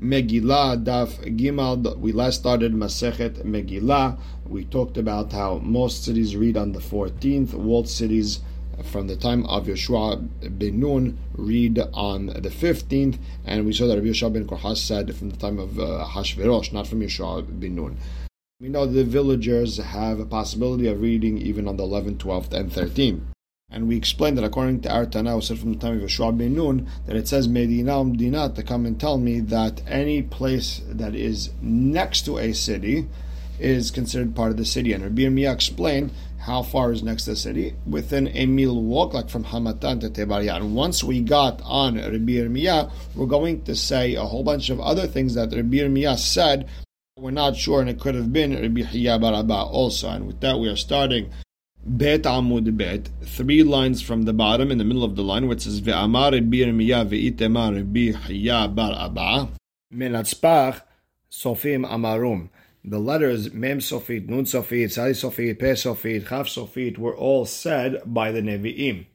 Megillah Daf Gimal. We last started Masechet Megillah. We talked about how most cities read on the 14th. Walled cities from the time of Yeshua ben Nun read on the 15th, and we saw that Rabbi Yeshua ben Korhas said from the time of uh, Hashverosh, not from Yeshua ben Nun. We know the villagers have a possibility of reading even on the 11th, 12th, and 13th. And we explained that according to our Tana, we said from the time of Yeshua ben Nun, that it says Medina Medina to come and tell me that any place that is next to a city is considered part of the city. And Rabbi Yirmiyah explained how far is next to the city. Within a mil walk, like from Hamatan to Tebaria. And once we got on Rabbi Yirmiyah, we're going to say a whole bunch of other things that Rabbi Yirmiyah said. We're not sure, and it could have been Rabbi Hiya bar Abba also. And with that, we are starting Bet Amud Bet, three lines from the bottom in the middle of the line, which says Ve'amar Rabbi Yirmiyah ve'itemar Rabbi Hiya bar Abba. Menatzpach Sofim Amarum. The letters Mem Sofit, Nun Sofit, Sali Sofit, Pe Sofit, Chaf Sofit were all said by the Nevi'im.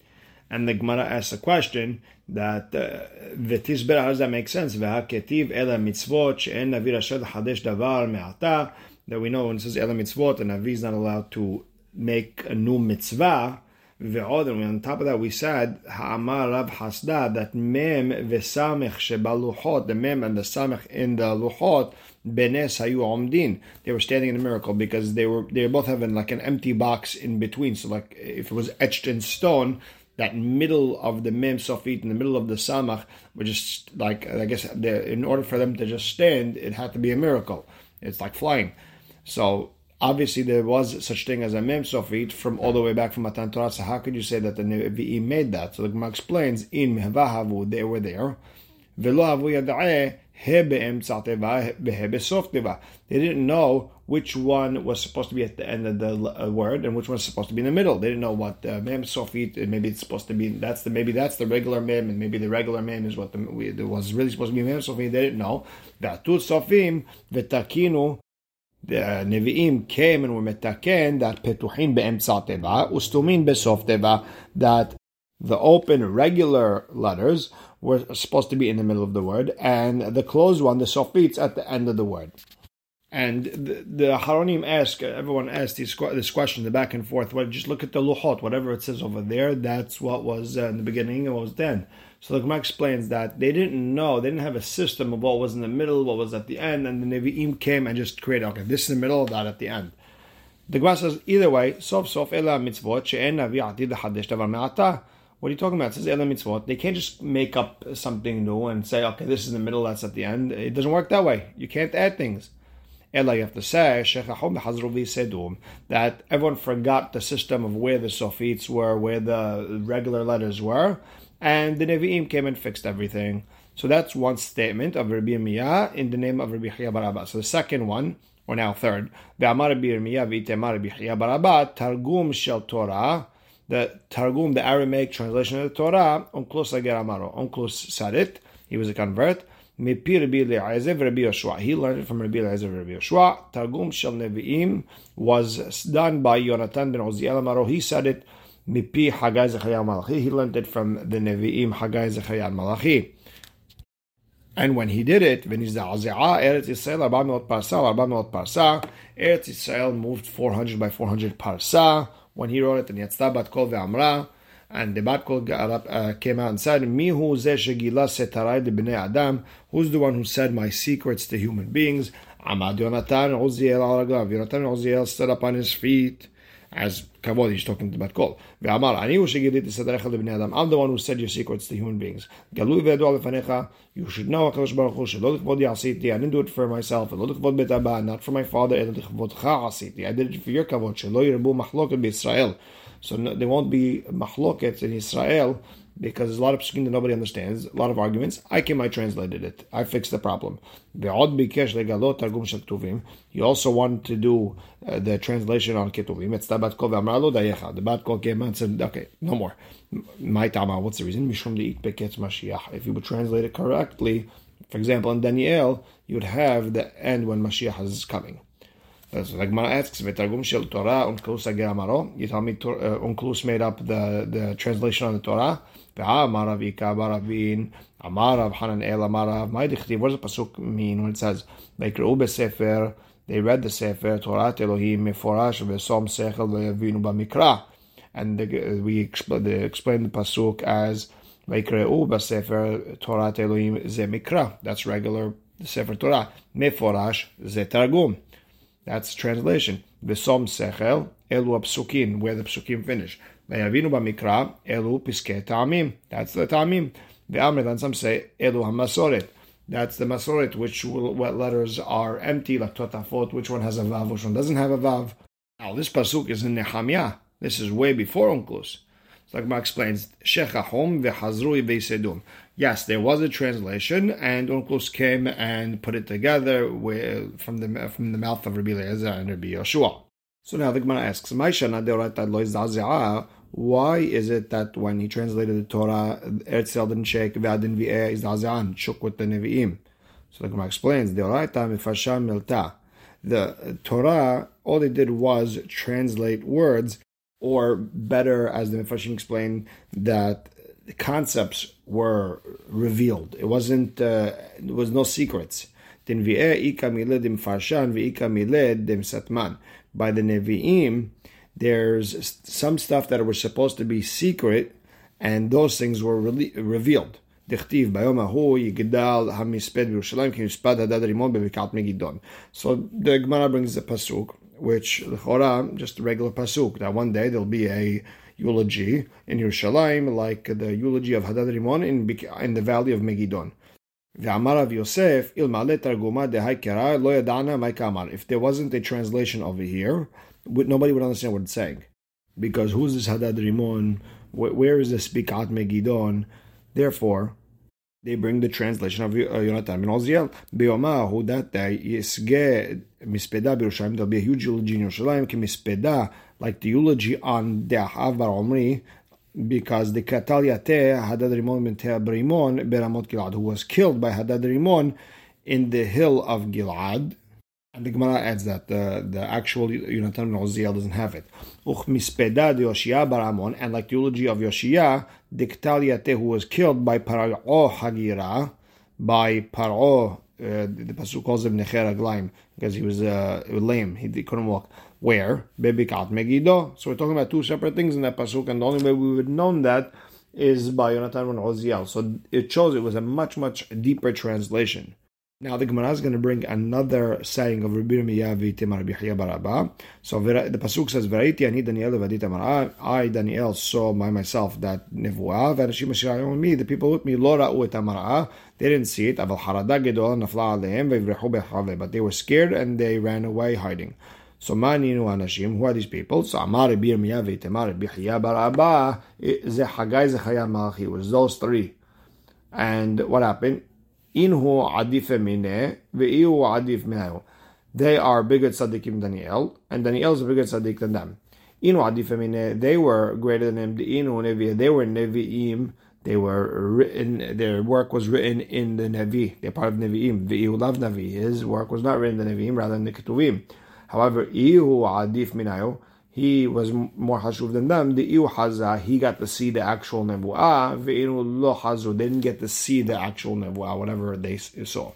And the Gemara asks a question that uh, v'tisber how does that make sense? V'haketiv ela mitzvot she'en navi rashad hadesh davar me'ata that we know when it says ela mitzvot, the navi is not allowed to make a new mitzvah. And on top of that, we said ha'amar rav hasda that mem v'samech shebaluchot, the mem and the samech in the luchot, benes hayu omdin. They were standing in a miracle because they were they both having like an empty box in between. So like if it was etched in stone, that middle of the mem sofit in the middle of the samach were just like I guess in order for them to just stand, it had to be a miracle. It's like flying. So obviously there was such thing as a mem sofit from all the way back from Matan Torah. So how could you say that the Nevi'im made that? So the Gemara explains in mehvahavu they were there. Velo havu yada'eh they didn't know which one was supposed to be at the end of the word and which one was supposed to be in the middle. They didn't know what uh, mem sofit. Maybe it's supposed to be that's the maybe that's the regular mem, and maybe the regular mem is what the, was really supposed to be mem sofit. They didn't know. V'atut sofim v'takinu. The Nevi'im came and were metaken that petuhin be'emtza teva ustumin besof teva that the open regular letters were supposed to be in the middle of the word, and the closed one, the sofits, at the end of the word. And the, the Haronim ask, everyone asked this, this question, the back and forth. Well, just look at the luchot, whatever it says over there, that's what was uh, in the beginning and what was then. So the Gemara explains that they didn't know, they didn't have a system of what was in the middle, what was at the end, and the Nevi'im came and just created, okay, this is the middle, that at the end. The Gemara says, either way, sof sof ela mitzvot, she'en navi atid hadesh davar me'ata. What are you talking about? It says Ela mitzvot. They can't just make up something new and say, okay, this is the middle, that's at the end. It doesn't work that way. You can't add things. Ela, you have to say, that everyone forgot the system of where the sofits were, where the regular letters were, and the Nevi'im came and fixed everything. So that's one statement of Rabbi Yirmiyah in the name of Rabbi Chiya bar Abba. So the second one, or now third, Ve'amar Rabbi Yirmiyah v'itema Rabbi Chiya bar Abba, Targum Shel Torah, the Targum, the Aramaic translation of the Torah, Onkelos Ager Amaro. Onkelos said it. He was a convert. Mipi Rabbi Eliezer Rabbi Yoshua. He learned it from Rabbi Eliezer Rabbi Yoshua. Targum Shel Nevi'im was done by Yonatan ben Uziel Amaro. He said it. Mipi Hagai Zechariah Malachi. He learned it from the Nevi'im Hagai Zechariah Malachi. And when he did it, Eretz Yisrael, 400 parsa, 400 parsa, Eretz Yisrael moved 400 by 400 parsa when he wrote it, and Yatzta bat kol ve'amra, and the bat kol uh, came out and said, Mihu zeh shegila setarai bnei adam, who's the one who said my secrets to human beings? Amad Yonatan Uziel al Yonatan Uziel stood up on his feet as kavod. He's talking Bat Kol. Ve'amar ani hu shegidit sedarecha lebnei adam. I'm the one who said your secrets to human beings. Galui ve'edu lefanecha. You should know Hakadosh Baruch Hu shelo lichvod yasiti. I didn't do it for myself. Lo lichvod bet abba. Not for my father. Elo lichvodcha asiti. I did it for your kavod. Shelo yirbu machloket b'Yisrael. So there won't be machloket in Israel because there's a lot of psukim that nobody understands, a lot of arguments. I came, I translated it. I fixed the problem. He also wanted to do uh, the translation on Ketuvim. The Bat Kol came and said, okay, no more. My Tama, what's the reason? If you would translate it correctly, for example, in Daniel, you would have the end when Mashiach is coming. That's the Gemara asks, "V'targum shel Torah unklus ageramaro." You tell me uh, unklus made up the, the translation on the Torah. Ika baravin amarav hanan el amarav. My dichtiv. What does the pasuk mean when it says "V'yikreu besefer"? They read the sefer Torah Elohim meforash v'som sechel v'yavinu b'mikra, and the, we expl- the, explain the pasuk as "V'yikreu besefer Torah Elohim ze mikra." That's regular sefer Torah. Meforash ze targum. That's translation. V'som sechel elu psukim, where the psukim finish. Elu piskei ta'amim. That's the. V'amr, then some say elu hamasoret. That's the masoret, which what letters are empty, like totafot, which one has a vav, which one doesn't have a vav. Now, this pasuk is in Nehemiah. This is way before Onkelos. So like explains, Shechahom. Yes, there was a translation, and Onkelos came and put it together with, from the from the mouth of Rabbi Eliezer and Rabbi Yoshua. So now the Gemara asks, why is it that when he translated the Torah, Eretzel didn't shake, Vadin V'eh is Azan, shook with the Nevi'im? So the Gemara explains, the Torah, all they did was translate words, or better, as the Mefashim explained, that the concepts were revealed. It wasn't, uh, there was no secrets. By the Nevi'im, there's some stuff that were supposed to be secret, and those things were re- revealed. דכתיב ביום ההוא יגדל המספד בירושלים כמספד הדד רימון בבקעת מגידון. So the Gemara brings a pasuk, which לכאורה just a regular pasuk, that one day there'll be a eulogy in Yerushalayim, like the eulogy of Hadad Rimon in, in the valley of Megidon. Ve'amar of Yosef ilmale targuma dehaikera lo yadana maikamar. If there wasn't a translation over here, nobody would understand what it's saying, because who's this Hadad Rimon? Where is this Bikat Megidon? Therefore, they bring the translation of uh, Yonatan ben Uziel. Beomahu that day yisge mispeda b'Yerushalayim. There'll be a huge eulogy in Yerushalayim. Mispeda, like the eulogy on Deahav Bar Omri because the Katal Yateh, Hadad Rimon ben Rimon, Beramot Gilad, who was killed by Hadad Rimon in the hill of Gilad, and the Gemara adds that the, the actual Yonatan ben Uziel doesn't have it. Uch mispeda de Yoshia baramon, and like the eulogy of Yoshia, Diktaliate, who was killed by Para'o Hagira, by Para'o, uh, the Pasuk calls him Necher Aglaim, because he was uh, lame, he couldn't walk. Where? Bebikat Megiddo. So we're talking about two separate things in that Pasuk, and the only way we would have known that is by Yonatan ben Uziel. So it shows it was a much, much deeper translation. Now the Gemara is going to bring another saying of Rabbi Miyavi Timar Baraba. So the pasuk says, "V'raiti ani Daniel v'adita mara." I Daniel saw by myself that nevuah. V'anashim me, the people with me, lo ra'u et. They didn't see it. Aval harada gedol nafla aleim v'yivrechu bechave. But they were scared and they ran away hiding. So maninu anashim. Who are these people? So Amar Rabbi Miyavi Timar Rabbi Baraba. Ze Hagai Zechaya Malachi. Was those three. And what happened? Inhu adif mine ve'ihu adif minayu. They are bigger tzaddikim than Daniel, and Daniel is a bigger tzaddik than them. Inu adif mine, they were greater than him. Inu nevi, they were nevi'im. They were written. Their work was written in the Nevi. They're part of Nevi'im. Ve'ihu lav Nevi. His work was not written in the Nevi'im, rather than the Ketuvim. However, ihu adif minayu he was more hashuv than them. The iu haza, he got to see the actual nevuah. Ve'inu lo hazu, they didn't get to see the actual nevuah, whatever they saw.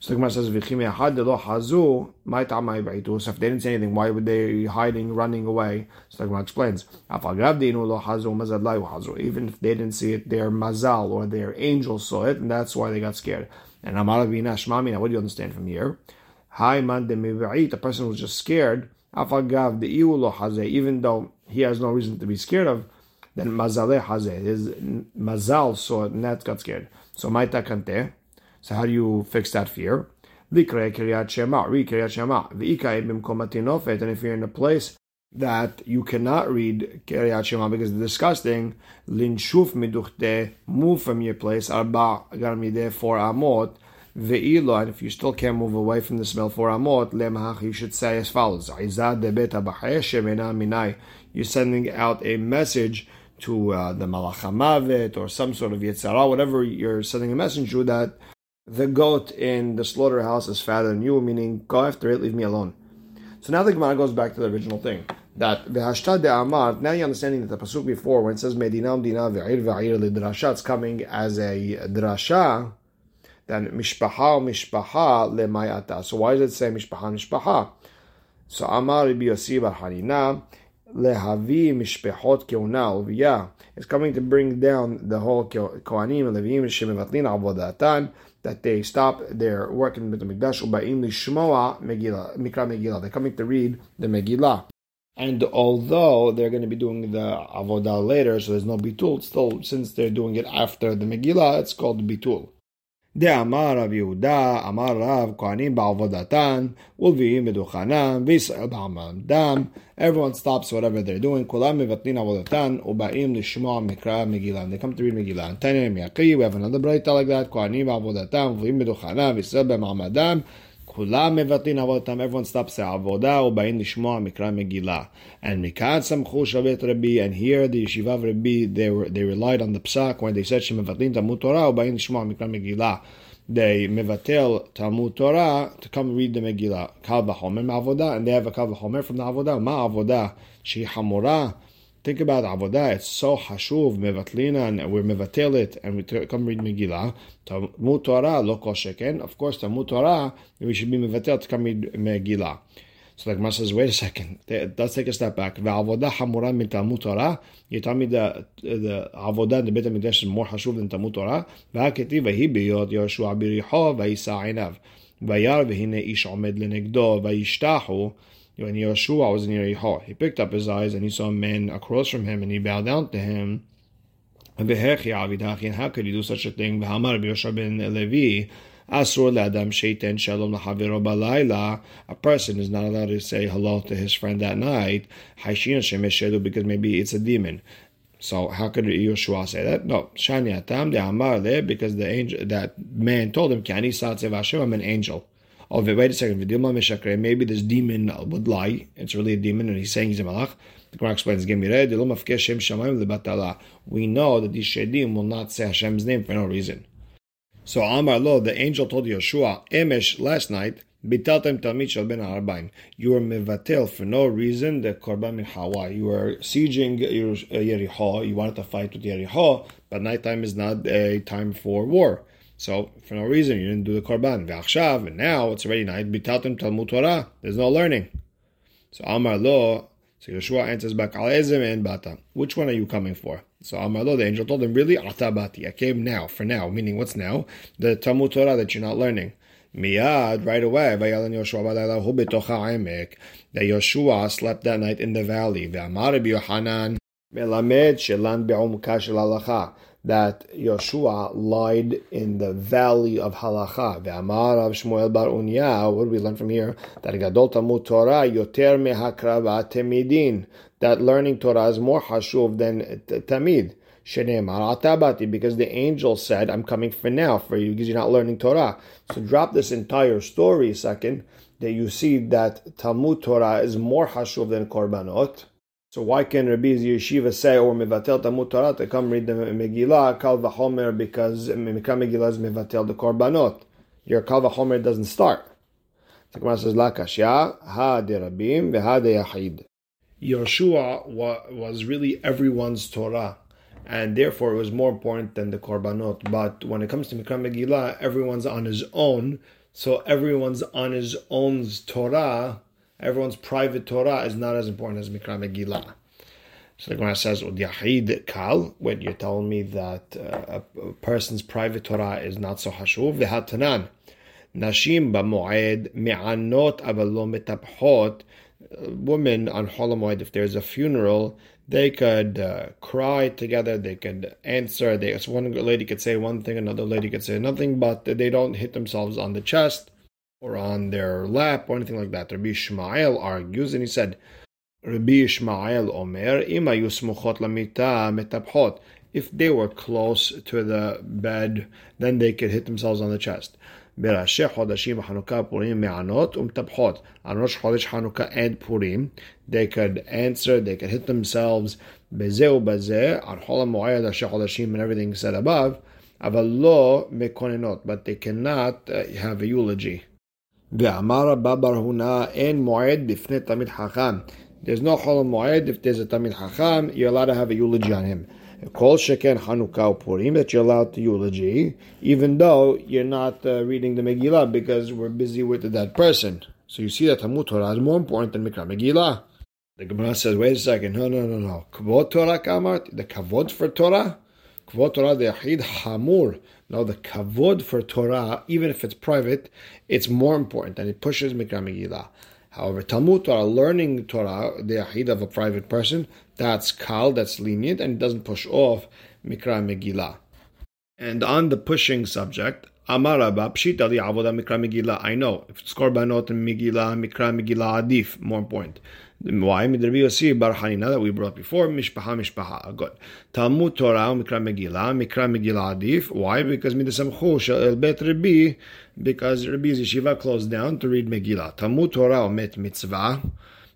So the Gemara says, "V'chim yahad lo hazu, my tamai beitu." So if they didn't say anything, why would they hiding, running away? So the Gemara explains, "Afagav deinu lo hazu, mazad layu hazu." Even if they didn't see it, their mazal or their angel saw it, and that's why they got scared. And amar v'ina shmami. What do you understand from here? Hi man a person was just scared. Afagav the iulo even though he has no reason to be scared of, then mazaleh hazeh, his mazal saw it and that got scared. So maita kante. So how do you fix that fear? Likre kiryat shema, read kiryat shema. V'ika bimkomatinofet, and if you're in a place that you cannot read Kiryat Shema because it's disgusting. Linshuf miduchte, move from your place. Arba garmide for amot. Ve'ilo, and if you still can't move away from the smell for amot, lemach, you should say as follows: You're sending out a message to uh, the malachamavet or some sort of yitzara, whatever you're sending a message to, that the goat in the slaughterhouse is fatter than you, meaning go after it, leave me alone. So now the Gemara goes back to the original thing. That v'hashta de amar. Now you're understanding that the pasuk before, when it says medinam dina ve'ir ve'ir lidrasha, it's coming as a drasha. Then mishpaha mishpaha lemayata. So why does it say mishpaha mishpaha? So amar Rabbi Yossi bar Hanina lehavi mishpechot keuna uviyah. It's coming to bring down the whole kohanim and levim shemevatlin avodatan that they stop their work in the Mikdash uba'im lishmoa Megillah, Mikra Megillah. They're coming to read the Megillah. And although they're going to be doing the avodah later, so there's no bitul, still since they're doing it after the Megillah, it's called bitul. דאמר רב יהודה, אמר רב, כהנים בעבודתן, ולוויים בדוכנם, וישראל בעמדם. Everyone stops whatever they're doing, כולם מבטלים עבודתן, ובאים לשמוע מקרא מגילה. They come to read מגילה. תניא מיקרי, we have another ברייתא like that, כהנים בעבודתם, ולוויים בדוכנם, וישראל במעמדם. כולם מבטלים עבודתם, everyone stops העבודה ובאים לשמוע מקרא מגילה. And מכאן סמכו שבת רבי, and here the ישיבה of רבי, they, were, they relied on the psak when they said שמבטלים תלמוד תורה ובאים לשמוע מקרא מגילה. They מבטל תלמוד תורה to come read the מגילה. קל וחומר מעבודה, and they have a קל וחומר from the עבודה. מה העבודה שהיא חמורה? Think about avodah. It's so hashuv mevatlina, and we're it, and we come read Megillah. Talmud Torah lo kol. Of course, Talmud Torah we should be mevatel to come read Megillah. So the Gemara says, wait a second. Let's take a step back. V'avodah hamura min Talmud Torah. You tell me the the avodah in the Beit Hamikdash is more hashuv than Talmud Torah. V'haketi v'hi biyot Yoshua biricho v'yisa einav. V'yar v'hine ish omed lenegdo v'yishtahu when Yeshua was near Yericho, he picked up his eyes and he saw a man across from him and he bowed down to him. And how could he do such a thing? A person is not allowed to say hello to his friend that night because maybe it's a demon. So how could Yeshua say that? No, Shani Atam de Amar because the angel that man told him, Kani Satzev I'm an angel. Oh, wait a second. Maybe this demon would lie. It's really a demon, and he's saying he's a malach. The Gemara explains, We know that these shedim will not say Hashem's name for no reason. So Amar Lo, the angel told Yeshua, Emesh, last night, Ben Arbaim. You were mevatel for no reason the Korban min Hawa. You were sieging uh, Yericho. You wanted to fight with Yericho, but nighttime is not a time for war. So for no reason you didn't do the korban. V'achshav, and now it's already night. Bitatim Talmud Torah. There's no learning. So Amar Lo. So Yeshua answers back, Al and Bata. Which one are you coming for? So Amar Lo, the angel told him, Really, Ata Bati. I came now, for now. Meaning, what's now? The Talmud Torah that you're not learning. Miyad, right away, Vayalan Yoshua Balayla Hubetocha Emek. That Yoshua slept that night in the valley. Ve'amar Yohanan. Melamed Shelan Be'umka Shel Halacha that Yeshua lied in the valley of Halacha. Bar what do we learn from here? That Gadol Talmud Torah yoter mehakrava temidin. That learning Torah is more hashuv than tamid. Because the angel said, I'm coming for now, for you, because you're not learning Torah. So drop this entire story second, that you see that Talmud Torah is more hashuv than Korbanot. So why can Rabbi's yeshiva say or mevatel Talmud Torah to come read the Megillah kal v'chomer because Mikra Megillah is mevatel the korbanot? Your kal v'chomer doesn't start. The Gemara says la kashya ha de rabim v'ha de yachid. Yeshua was really everyone's Torah, and therefore it was more important than the korbanot. But when it comes to Mikra Megillah, everyone's on his own, so everyone's on his own Torah everyone's private Torah is not as important as Mikra Megillah. So the Gemara says, "Yahid kal." When you're telling me that uh, a, person's private Torah is not so hashuv, v'hatanan nashim b'moed me'anot lo metapchot. Women on Holomoid, if there's a funeral, they could uh, cry together. They could answer. They, so one lady could say one thing, another lady could say nothing, but they don't hit themselves on the chest or on their lap or anything like that. Rabbi Ishmael argues, and he said, Rabbi Ishmael Omer, ima yusmuchot lamita metapchot. If they were close to the bed, then they could hit themselves on the chest. בראשי חודשים חנוכה פורים מענות ומטפחות. On Rosh Chodesh Hanukkah and Purim, they could answer, they could hit themselves. בזה ובזה, on חול המועד, ראשי חודשים and everything said above, אבל לא מקוננות, but they cannot uh, have a eulogy. Ve'amara babar huna en moed bifne tamid. There's no cholam moed if there's a tamid hacham. You're allowed to have a eulogy on him. Kol sheken Hanukkah Purim that you're allowed to eulogy, even though you're not uh, reading the Megillah because we're busy with that person. So you see that Talmud is more important than Mikra Megillah. The Gemara says, wait a second, no, no, no, no. Kvod Torah Kamart, the Kavod for Torah, Kvod Torah the Yachid no, the Kavod for Torah, even if it's private, it's more important and it pushes Mikra Megillah. However, Talmud Torah, learning Torah, the Yahid of a private person, that's kal, that's lenient, and it doesn't push off Mikra Megillah. And on the pushing subject, Amar Rabba, Pshita avoda Mikra Megillah. I know, if it's Korbanot and Megillah, Mikra Megillah Adif, more important. Why? Midrabi Yossi Bar Hanina that we brought before. Mishpaha Mishpaha. Good. Talmud Torah Mikra Megillah Mikra Megillah Adif. Why? Because Midasamchu Shel Bet Rabbi. Because Rabbi's yeshiva closed down to read Megillah. Talmud Torah Met Mitzvah.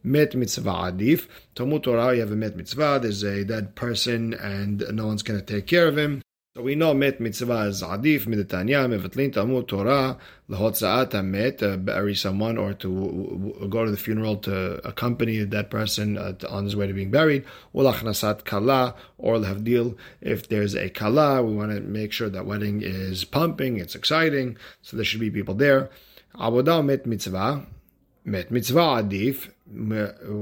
Met mitzvah adif. Talmud Torah, you have a met mitzvah. There's a dead person, and no one's going to take care of him. So we know met mitzvah is adif midetanya mevatlin talmud Torah lahotzaat met uh, bury someone or to go to the funeral to accompany that person uh, on his way to being buried. Ulachnasat kala or lehavdil if there's a kala, we want to make sure that wedding is pumping, it's exciting, so there should be people there. Avodah met mitzvah, met mitzvah adif.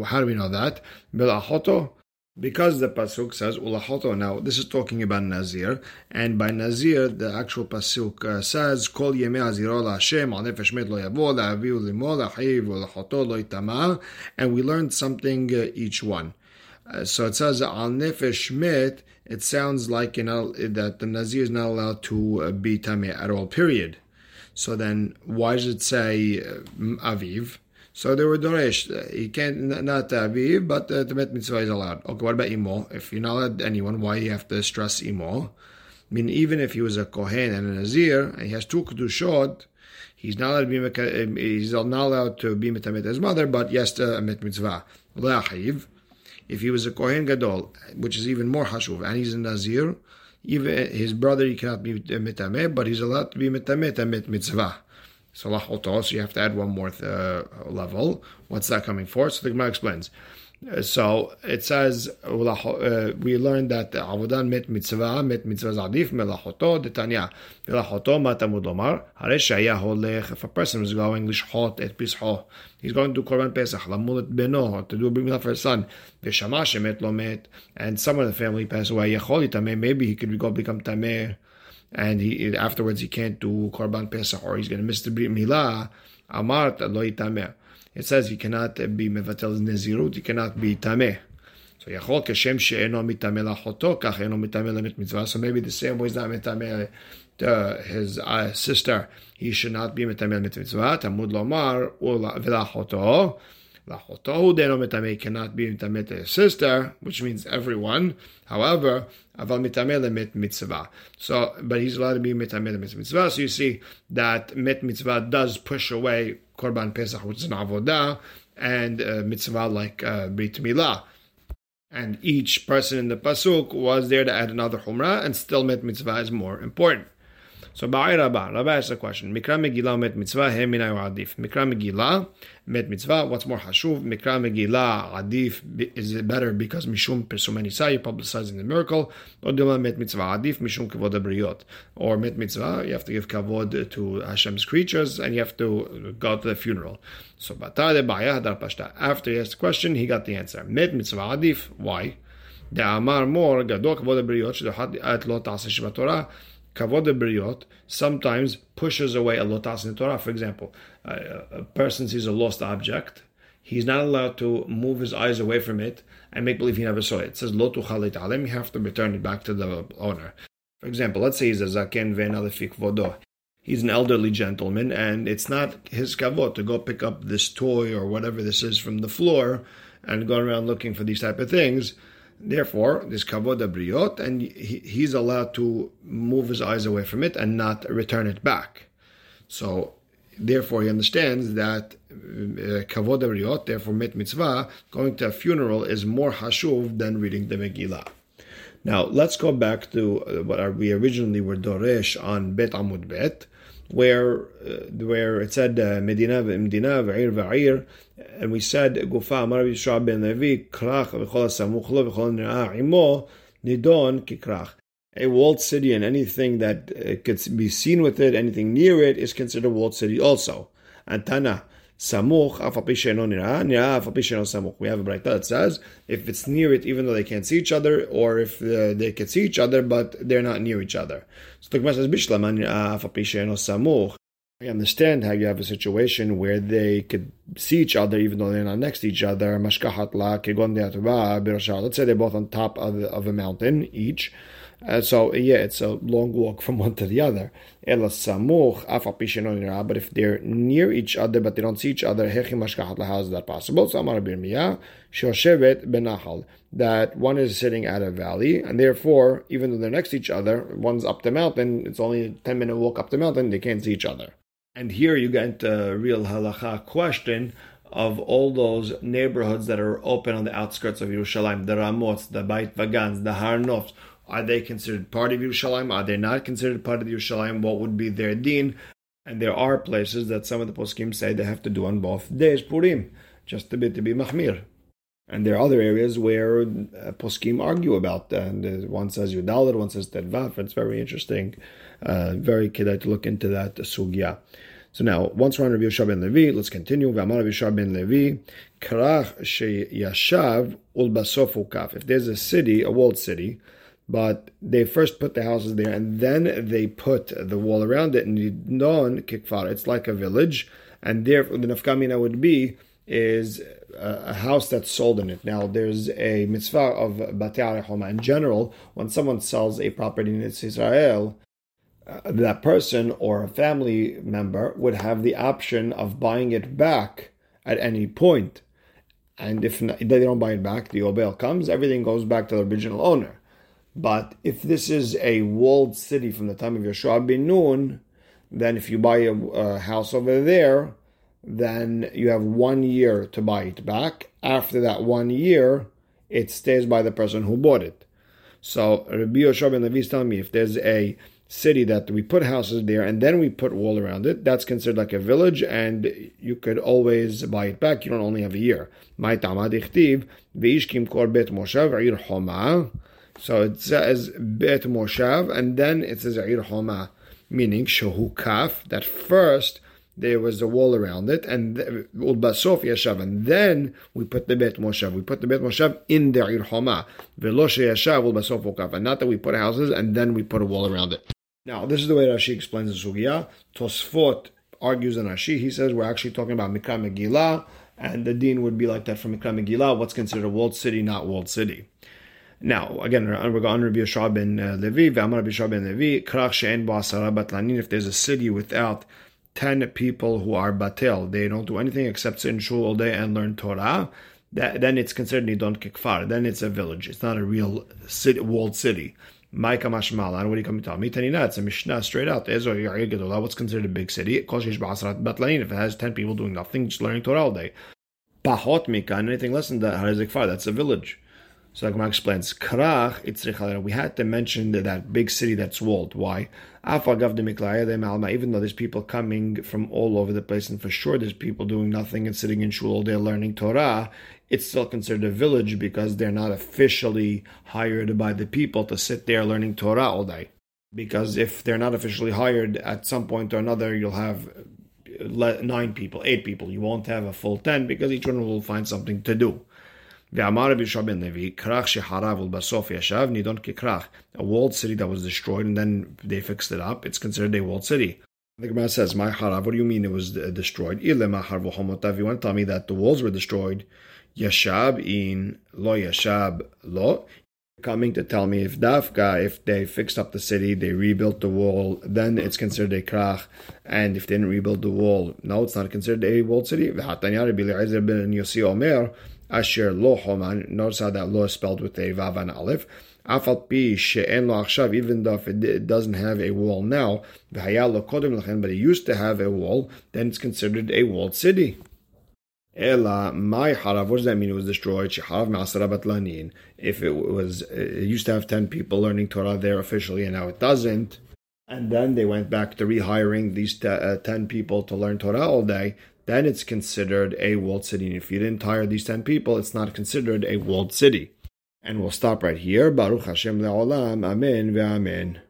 How do we know that? Bilachoto because the pasuk says ulahoto. Now this is talking about Nazir, and by Nazir the actual pasuk uh, says kol yemei aziro Hashem al nefesh met lo yavo la'aviu limo la'chiv ulahoto lo and we learned something uh, each one. Uh, so it says al nefesh met. It sounds like you know that the Nazir is not allowed to uh, be tameh at all. Period. So then, why does it say uh, aviv? So they were Doresh. He can't, not Aviv, but uh, the Met Mitzvah is allowed. Okay, what about Imo? If you're not allowed anyone, why you have to stress Imo? I mean, even if he was a Kohen and a Nazir, and he has two Kedushot, he's not allowed to be, um, he's not allowed to be Metamet his mother, but yes, to a Met Mitzvah. Le'achiv. If he was a Kohen Gadol, which is even more Hashuv, and he's a Nazir, even his brother, he cannot be uh, Metameh, but he's allowed to be Metamet and Met Mitzvah. So you have to add one more uh, level. What's that coming for? So the Gemara explains. Uh, so it says uh, we learned that avodan met mitzvah met mitzvah zadif melachoto detanya melachoto matamud lomar haresh holech if a person is going lishchot et pisho he's going to korban pesach lamulat beno to do a bring for his son lo met and someone in the family passed away yachol maybe he could go become tameh and he afterwards he can't do korban pesach or he's going to miss the brit milah, amart lo itameh. It says he cannot be mevatel nezirut, he cannot be tameh. So yachol kashem she'eno mitameh lachoto, kach eno mitameh lemit mitzvah. So maybe the same way he's not mitameh to his uh, sister, he should not be mitameh mitzvah. Tamud lomar v'lachoto. Lachoto deno mitameh cannot be mitameh to sister, which means everyone. However, aval mitameh lemit mitzvah. So, but he's allowed to be mitameh lemit mitzvah. So you see that mit mitzvah does push away korban pesach, which is an avodah, and uh, mitzvah like uh, brit milah. And each person in the pasuk was there to add another humrah, and still mit mitzvah is more important. So Ba'ai Rabba, Rabba asks a question. Mikra Megillah met mitzvah, he minay adif. Mikra Megillah met mitzvah, what's more hashuv? Mikra Megillah adif, is it better because mishum persum nisa, you're publicizing the miracle, or Duma met mitzvah adif, mishum kavod abriot. Or met mitzvah, you have to give kavod to Hashem's creatures, and you have to go to the funeral. So Batade Ba'ai Hadar Pashta. After he asked the question, he got the answer. Met mitzvah adif, why? דאמר מור, גדול כבוד הבריות, שדוחת את לא תעשה שבתורה, kavod briot sometimes pushes away a lotas in Torah. For example, a person sees a lost object. He's not allowed to move his eyes away from it and make believe he never saw it. It says lo tuchalit You have to return it back to the owner. For example, let's say he's a zaken ven alefik vodo. He's an elderly gentleman, and it's not his kavod to go pick up this toy or whatever this is from the floor and go around looking for these type of things. Therefore, this kavod abriot, and he, he's allowed to move his eyes away from it and not return it back. So, therefore, he understands that uh, kavod abriot, therefore mit mitzvah, going to a funeral is more hashuv than reading the Megillah. Now, let's go back to uh, what we originally were doresh on Bet Amud Bet. Where uh, where it said uh, Medina Medina v'ir v'ir, and we said Gufa Amar Yishua ben Levi krach v'chol samuch lo v'chol imo nidon kikrach. A walled city and anything that uh, could be seen with it, anything near it, is considered a walled city also. And Tana samuch nirah nirah afapisheno samuch. We have a braita that says if it's near it, even though they can't see each other, or if uh, they can see each other but they're not near each other. So the Gemara says bishlama nirah afapisheno samuch. I understand how you have a situation where they could see each other even though they're not next to each other. Let's say they're both on top of, of a mountain each. Uh, so yeah, it's a long walk from one to the other. But if they're near each other but they don't see each other, how is that possible? So Amar benahal that one is sitting at a valley, and therefore, even though they're next to each other, one's up the mountain, it's only a 10 minute walk up the mountain, they can't see each other. And here you get a real halacha question of all those neighborhoods that are open on the outskirts of Yerushalayim, the Ramots, the Beit Vagans, the Har Nofs. Are they considered part of Yerushalayim? Are they not considered part of Yerushalayim? What would be their din? And there are places that some of the poskim say they have to do on both days, Purim, just a bit to be mahmir. And there are other areas where uh, poskim argue about that. And uh, one says Yudalit, one says Tedvav. It's very interesting. Uh, very kedai to look into that sugya. So now, once we're on Rabbi Yeshua ben Levi, let's continue. V'amar Rabbi Yeshua ben Levi, krach sheyashav ukaf. If there's a city, a walled city, but they first put the houses there and then they put the wall around it, and non kikfar. It's like a village, and therefore the nafkamina would be is a house that's sold in it. Now, there's a mitzvah of Batei Homa in general. When someone sells a property in Israel, uh, that person or a family member would have the option of buying it back at any point. And if not, they don't buy it back, the obel comes, everything goes back to the original owner. But if this is a walled city from the time of Yeshua bin Nun, then if you buy a, a house over there, then you have one year to buy it back. After that one year, it stays by the person who bought it. So Rabbi Yoshua ben Levi is telling me if there's a city that we put houses there and then we put wall around it, that's considered like a village and you could always buy it back. You don't only have a year. So it says Bet Moshav and then it says Ir Homa, meaning Shahu Kaf, that first there was a wall around it, and Ulbasof Yashav, and then we put the Bet Moshav. We put the Bet Moshav in the Ir Homa. Veloshe Yashav Ulbasof Okav, and not that we put houses and then we put a wall around it. Now, this is the way Rashi explains the Sugya. Tosfot argues in Rashi. He says we're actually talking about Mikra Megillah, and the Dean would be like that for Mikra Megillah, what's considered a walled city, not walled city. Now, again, we're going to Rabbi Yeshua ben uh, Levi, V'amar Rabbi ben Levi, Krach she'en batlanin, if there's a city without 10 people who are batel, they don't do anything except sit in shul all day and learn Torah, that, then it's considered nidon kikfar. Then it's a village. It's not a real city, walled city. Maika mashmalan, what do you come to tell me? Tanina, it's a Mishnah straight out. What's considered a big city? If it has 10 people doing nothing, just learning Torah all day. Pahot mika, anything less than that, that's a village. So the Gemara explains, Rikhalar, we had to mention that, that big city that's walled. Why? Even though there's people coming from all over the place, and for sure there's people doing nothing and sitting in shul all day learning Torah, it's still considered a village because they're not officially hired by the people to sit there learning Torah all day. Because if they're not officially hired, at some point or another, you'll have uh, nine people, eight people. You won't have a full ten because each one will find something to do. Ve'amar Yishua Levi, krach sheharav ulbasof yashav nidon kikrach. A walled city that was destroyed and then they fixed it up. It's considered a walled city. The Gemara says, "My harav, what do you mean it was destroyed? Ilema harvohomotav. You want to tell me that the walls were destroyed? Yashab in lo yashab lo." Coming to tell me if dafka, if they fixed up the city, they rebuilt the wall, then it's considered a krach, and if they didn't rebuild the wall, now it's not considered a walled city. Asher lo homan. Notice how that lo is spelled with a vav and aleph. Afal pi she'en lo achshav, even though it doesn't have a wall now, v'hayal lo kodim lechen, but it used to have a wall, then it's considered a walled city. Ela my harav. What does that mean? It was destroyed. Sheharav ma'asara batlanin. If it was, it used to have ten people learning Torah there officially, and now it doesn't. and then they went back to rehiring these t- uh, 10 people to learn Torah all day, then it's considered a walled city. And if you didn't hire these 10 people, it's not considered a walled city. And we'll stop right here. Baruch Hashem le'olam. Amen ve'amen.